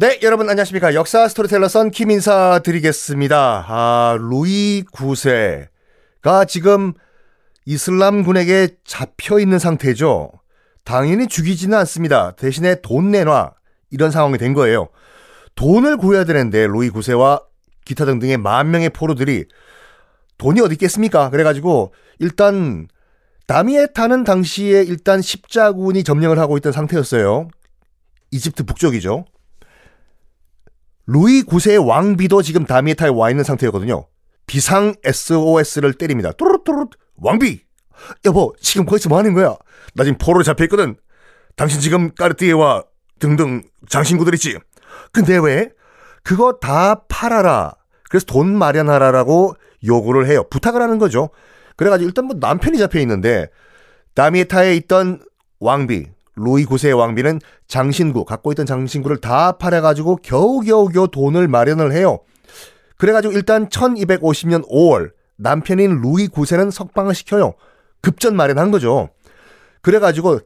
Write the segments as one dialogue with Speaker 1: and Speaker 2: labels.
Speaker 1: 네, 여러분 안녕하십니까. 역사 스토리텔러 썬킴 인사 드리겠습니다. 아, 루이 9세가 지금 이슬람군에게 잡혀 있는 상태죠. 당연히 죽이지는 않습니다. 대신에 돈 내놔. 이런 상황이 된 거예요. 돈을 구해야 되는데 루이 9세와 기타 등등의 만 명의 포로들이 돈이 어디 있겠습니까? 그래가지고 일단 다미에타는 당시에 일단 십자군이 점령을 하고 있던 상태였어요. 이집트 북쪽이죠. 루이 9세의 왕비도 지금 다미에타에 와 있는 상태였거든요. 비상 SOS를 때립니다. 뚜루뚜루 왕비! 여보, 지금 거기서 뭐 하는 거야? 나 지금 포로로 잡혀있거든. 당신 지금 까르띠에와 등등 장신구들 있지? 근데 왜? 그거 다 팔아라. 그래서 돈 마련하라라고 요구를 해요. 부탁을 하는 거죠. 그래가지고 일단 뭐 남편이 잡혀 있는데 다미에타에 있던 왕비, 루이 9세의 왕비는 장신구, 갖고 있던 장신구를 다 팔아가지고 겨우겨우겨우 돈을 마련을 해요. 그래가지고 일단 1250년 5월 남편인 루이 9세는 석방을 시켜요. 급전 마련한 거죠. 그래가지고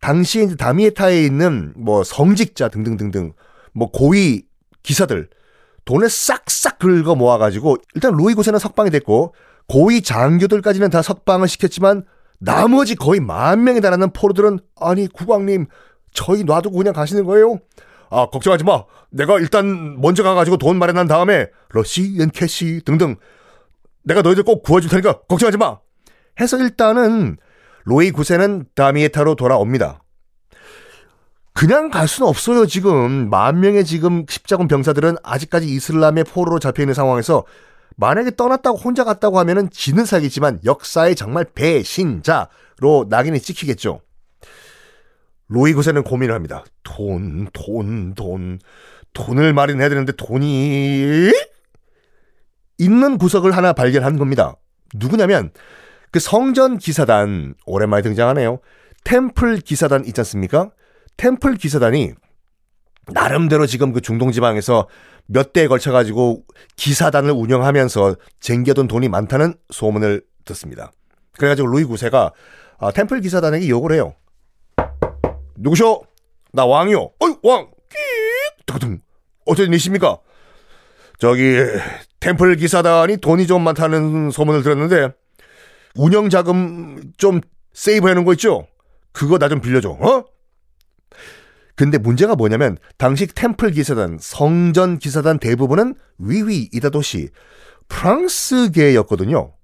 Speaker 1: 당시에 이제 다미에타에 있는 뭐 성직자 등등등등 뭐 고위 기사들 돈을 싹싹 긁어 모아가지고 일단 루이 9세는 석방이 됐고 고위 장교들까지는 다 석방을 시켰지만 나머지 거의 만 명에 달하는 포로들은 아니 국왕님 저희 놔두고 그냥 가시는 거예요? 아 걱정하지 마. 내가 일단 먼저 가가지고 돈 마련한 다음에 러시, 엔캐시 등등 내가 너희들 꼭 구해줄 테니까 걱정하지 마. 해서 일단은 로이 9세는 다미에타로 돌아옵니다. 그냥 갈 수는 없어요, 지금. 만 명의 지금 십자군 병사들은 아직까지 이슬람의 포로로 잡혀 있는 상황에서 만약에 떠났다고 혼자 갔다고 하면은 지는 사기지만 역사의 정말 배신자로 낙인이 찍히겠죠. 로이 구세는 고민을 합니다. 돈, 돈, 돈. 돈을 마련해야 되는데 돈이 있는 구석을 하나 발견한 겁니다. 누구냐면 그 성전 기사단 오랜만에 등장하네요. 템플 기사단 있지 않습니까? 템플 기사단이 나름대로 지금 그 중동 지방에서 몇 대에 걸쳐 가지고 기사단을 운영하면서 쟁겨둔 돈이 많다는 소문을 듣습니다. 그래가지고 루이 9세가 아, 템플 기사단에게 욕을 해요. 누구셔? 나 왕이요. 어이 왕. 끼 어쩐 일이십니까? 저기 템플 기사단이 돈이 좀 많다는 소문을 들었는데 운영 자금 좀 세이브 해 놓은 거 있죠? 그거 나 좀 빌려줘. 어? 근데 문제가 뭐냐면 당시 템플 기사단, 성전 기사단 대부분은 위위 이다도시 프랑스계였거든요.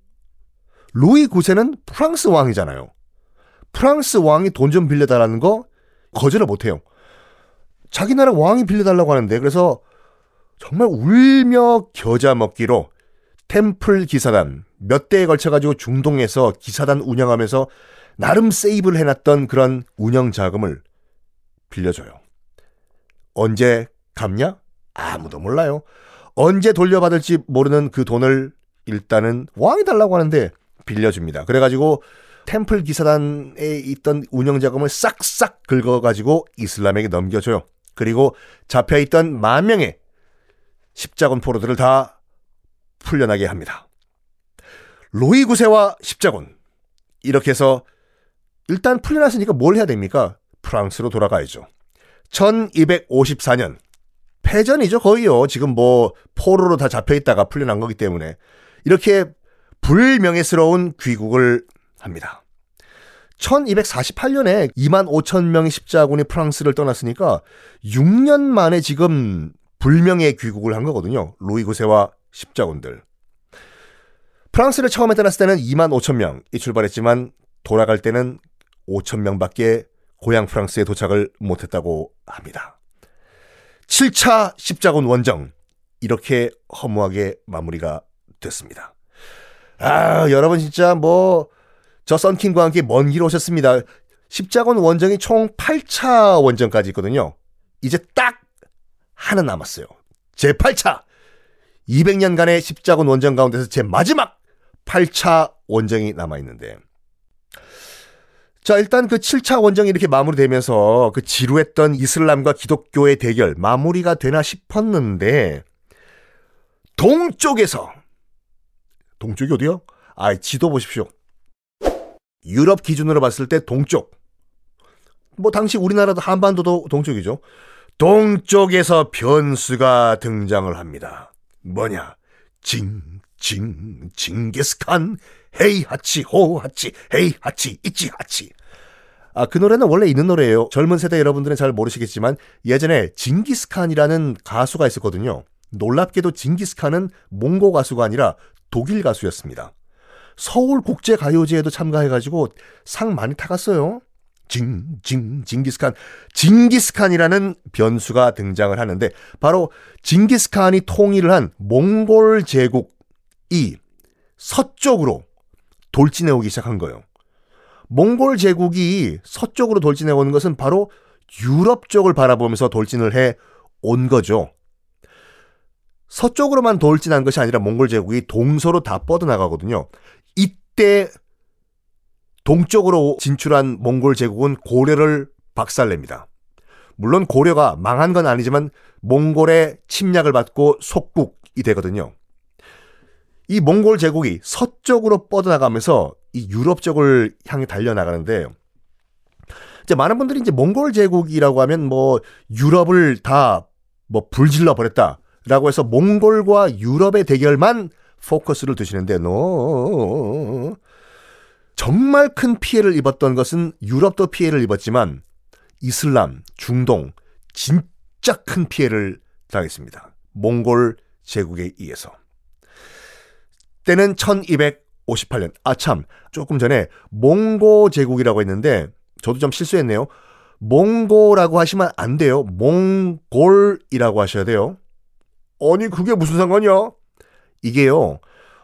Speaker 1: 루이 9세는 프랑스 왕이잖아요. 프랑스 왕이 돈 좀 빌려달라는 거 거절을 못해요. 자기 나라 왕이 빌려달라고 하는데 그래서 정말 울며 겨자 먹기로 템플 기사단 몇 대에 걸쳐가지고 중동에서 기사단 운영하면서 나름 세이브를 해놨던 그런 운영 자금을 빌려줘요. 언제 갚냐? 아무도 몰라요. 언제 돌려받을지 모르는 그 돈을 일단은 왕이 달라고 하는데 빌려줍니다. 그래가지고 템플 기사단에 있던 운영 자금을 싹싹 긁어가지고 이슬람에게 넘겨줘요. 그리고 잡혀있던 만 명의 십자군 포로들을 다 풀려나게 합니다. 로이 구세와 십자군 이렇게 해서 일단 풀려났으니까 뭘 해야 됩니까? 프랑스로 돌아가야죠. 1254년 패전이죠 거의요. 지금 뭐 포로로 다 잡혀 있다가 풀려난 거기 때문에 이렇게 불명예스러운 귀국을 합니다. 1248년에 2만 5천 명의 십자군이 프랑스를 떠났으니까 6년 만에 지금 불명예 귀국을 한 거거든요. 로이 구세와 십자군들. 프랑스를 처음에 떠났을 때는 2만 5천 명이 출발했지만 돌아갈 때는 5천 명밖에 고향 프랑스에 도착을 못했다고 합니다. 7차 십자군 원정 이렇게 허무하게 마무리가 됐습니다. 아 여러분 진짜 뭐 저 썬킹과 함께 먼 길 오셨습니다. 십자군 원정이 총 8차 원정까지 있거든요. 이제 딱 하나 남았어요. 제 8차 200년간의 십자군 원정 가운데서 제 마지막 8차 원정이 남아 있는데 자, 일단 그 7차 원정이 이렇게 마무리되면서 그 지루했던 이슬람과 기독교의 대결 마무리가 되나 싶었는데 동쪽에서 동쪽이 어디요? 아, 지도 보십시오. 유럽 기준으로 봤을 때 동쪽. 뭐 당시 우리나라도 한반도도 동쪽이죠. 동쪽에서 변수가 등장을 합니다. 뭐냐? 징, 징, 징기스칸, 헤이 하치, 호 하치, 헤이 하치, 이치 하치. 아, 그 노래는 원래 있는 노래예요. 젊은 세대 여러분들은 잘 모르시겠지만 예전에 징기스칸이라는 가수가 있었거든요. 놀랍게도 징기스칸은 몽고 가수가 아니라 독일 가수였습니다. 서울 국제 가요제에도 참가해가지고 상 많이 타갔어요. 징, 징, 징기스칸. 징기스칸이라는 변수가 등장을 하는데, 바로 징기스칸이 통일을 한 몽골 제국 이 서쪽으로 돌진해 오기 시작한 거예요. 몽골 제국이 서쪽으로 돌진해 오는 것은 바로 유럽 쪽을 바라보면서 돌진을 해 온 거죠. 서쪽으로만 돌진한 것이 아니라 몽골 제국이 동서로 다 뻗어나가거든요. 이때 동쪽으로 진출한 몽골 제국은 고려를 박살냅니다. 물론 고려가 망한 건 아니지만 몽골의 침략을 받고 속국이 되거든요. 이 몽골 제국이 서쪽으로 뻗어나가면서 이 유럽 쪽을 향해 달려나가는데 이제 많은 분들이 이제 몽골 제국이라고 하면 뭐 유럽을 다 뭐 불질러 버렸다라고 해서 몽골과 유럽의 대결만 포커스를 두시는데 no 정말 큰 피해를 입었던 것은 유럽도 피해를 입었지만 이슬람, 중동 진짜 큰 피해를 당했습니다. 몽골 제국에 의해서. 때는 1258년. 아, 참. 조금 전에 몽고 제국이라고 했는데, 저도 좀 실수했네요. 몽고라고 하시면 안 돼요. 몽골이라고 하셔야 돼요. 아니, 그게 무슨 상관이야? 이게요.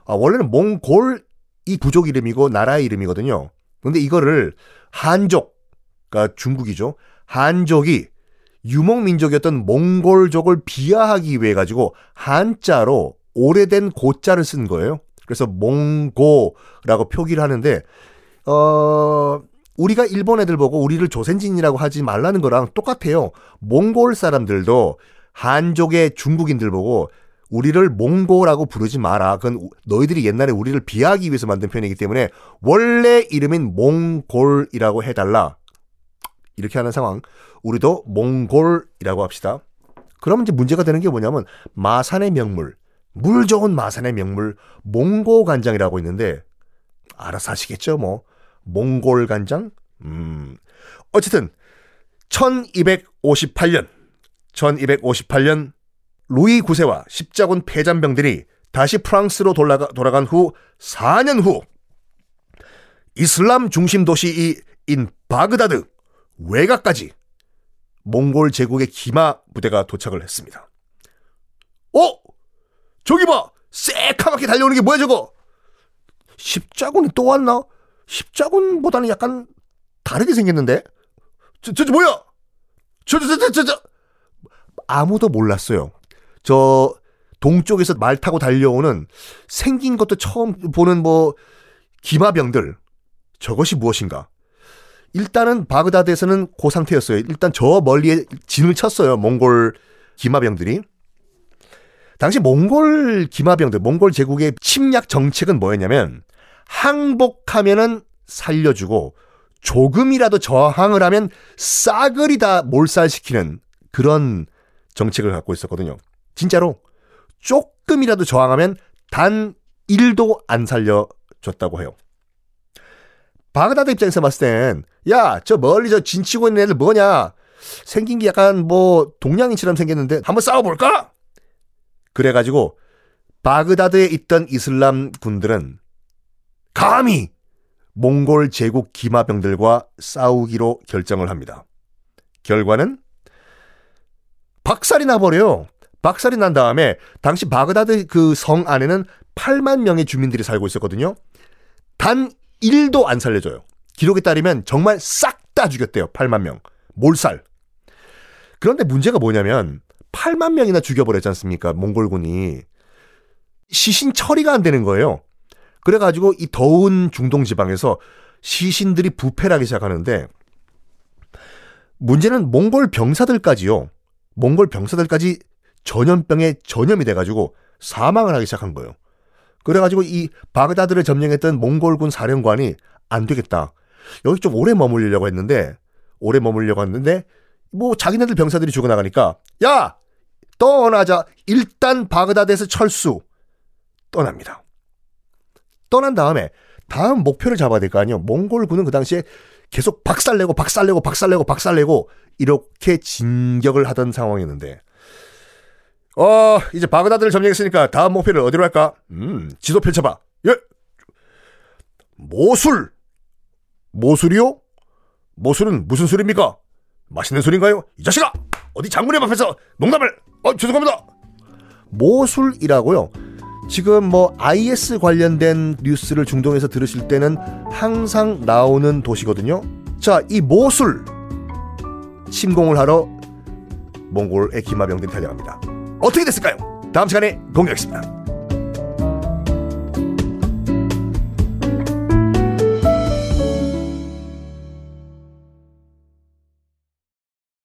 Speaker 1: 아, 원래는 몽골 이 부족 이름이고 나라의 이름이거든요. 근데 이거를 한족, 그러니까 중국이죠. 한족이 유목 민족이었던 몽골족을 비하하기 위해 가지고 한자로 오래된 고자를 쓴 거예요. 그래서 몽고라고 표기를 하는데 어 우리가 일본 애들 보고 우리를 조센진이라고 하지 말라는 거랑 똑같아요. 몽골 사람들도 한족의 중국인들 보고 우리를 몽고라고 부르지 마라. 그건 너희들이 옛날에 우리를 비하하기 위해서 만든 표현이기 때문에 원래 이름인 몽골이라고 해달라. 이렇게 하는 상황. 우리도 몽골이라고 합시다. 그러면 이제 문제가 되는 게 뭐냐면 마산의 명물, 물 좋은 마산의 명물 몽고 간장이라고 있는데 알아서 하시겠죠, 뭐. 몽골 간장? 음. 어쨌든 1258년 1258년 루이 9세와 십자군 패잔병들이 다시 프랑스로 돌아가, 돌아간 후 4년 후 이슬람 중심 도시인 바그다드 외가까지 몽골 제국의 기마 부대가 도착을 했습니다. 어? 저기 봐! 새카맣게 달려오는 게 뭐야 저거? 십자군이 또 왔나? 십자군보다는 약간 다르게 생겼는데? 저, 저, 저 뭐야? 저, 저, 저, 저, 저, 아무도 몰랐어요. 저 동쪽에서 말 타고 달려오는 생긴 것도 처음 보는 뭐 기마병들 저것이 무엇인가? 일단은 바그다드에서는 그 상태였어요. 일단 저 멀리에 진을 쳤어요. 몽골 기마병들이. 당시 몽골 기마병들, 몽골 제국의 침략 정책은 뭐였냐면 항복하면은 살려주고 조금이라도 저항을 하면 싸그리 다 몰살시키는 그런 정책을 갖고 있었거든요. 진짜로 조금이라도 저항하면 단 1도 안 살려줬다고 해요. 바그다드 입장에서 봤을 땐, 야, 저 멀리 저 진치고 있는 애들 뭐냐? 생긴 게 약간 뭐 동양인처럼 생겼는데 한번 싸워볼까? 그래가지고 바그다드에 있던 이슬람 군들은 감히 몽골 제국 기마병들과 싸우기로 결정을 합니다. 결과는 박살이 나버려요. 박살이 난 다음에 당시 바그다드 그 성 안에는 8만 명의 주민들이 살고 있었거든요. 단 1도 안 살려줘요. 기록에 따르면 정말 싹 다 죽였대요. 8만 명. 몰살. 그런데 문제가 뭐냐면 8만 명이나 죽여버렸지 않습니까? 몽골군이. 시신 처리가 안 되는 거예요. 그래가지고 이 더운 중동 지방에서 시신들이 부패를 하기 시작하는데 문제는 몽골 병사들까지요. 몽골 병사들까지 전염병에 전염이 돼가지고 사망을 하기 시작한 거예요. 그래가지고 이 바그다드를 점령했던 몽골군 사령관이 안 되겠다. 여기 좀 오래 머물려고 했는데 오래 머물려고 했는데 뭐 자기네들 병사들이 죽어나가니까 야 떠나자 일단 바그다드에서 철수 떠납니다. 떠난 다음에 다음 목표를 잡아야 될 거 아니에요. 몽골군은 그 당시에 계속 박살내고 박살내고 박살내고 박살내고 이렇게 진격을 하던 상황이었는데 어 이제 바그다드를 점령했으니까 다음 목표를 어디로 할까? 음 지도 펼쳐봐. 예. 모술. 모술이요? 모술은 무슨 술입니까? 맛있는 술인가요? 이 자식아! 어디 장군의 앞에서 농담을! 어, 죄송합니다! 모술이라고요. 지금 뭐 IS 관련된 뉴스를 중동에서 들으실 때는 항상 나오는 도시거든요. 자, 이 모술 침공을 하러 몽골의 기마병들이 달려갑니다. 어떻게 됐을까요? 다음 시간에 공개하겠습니다.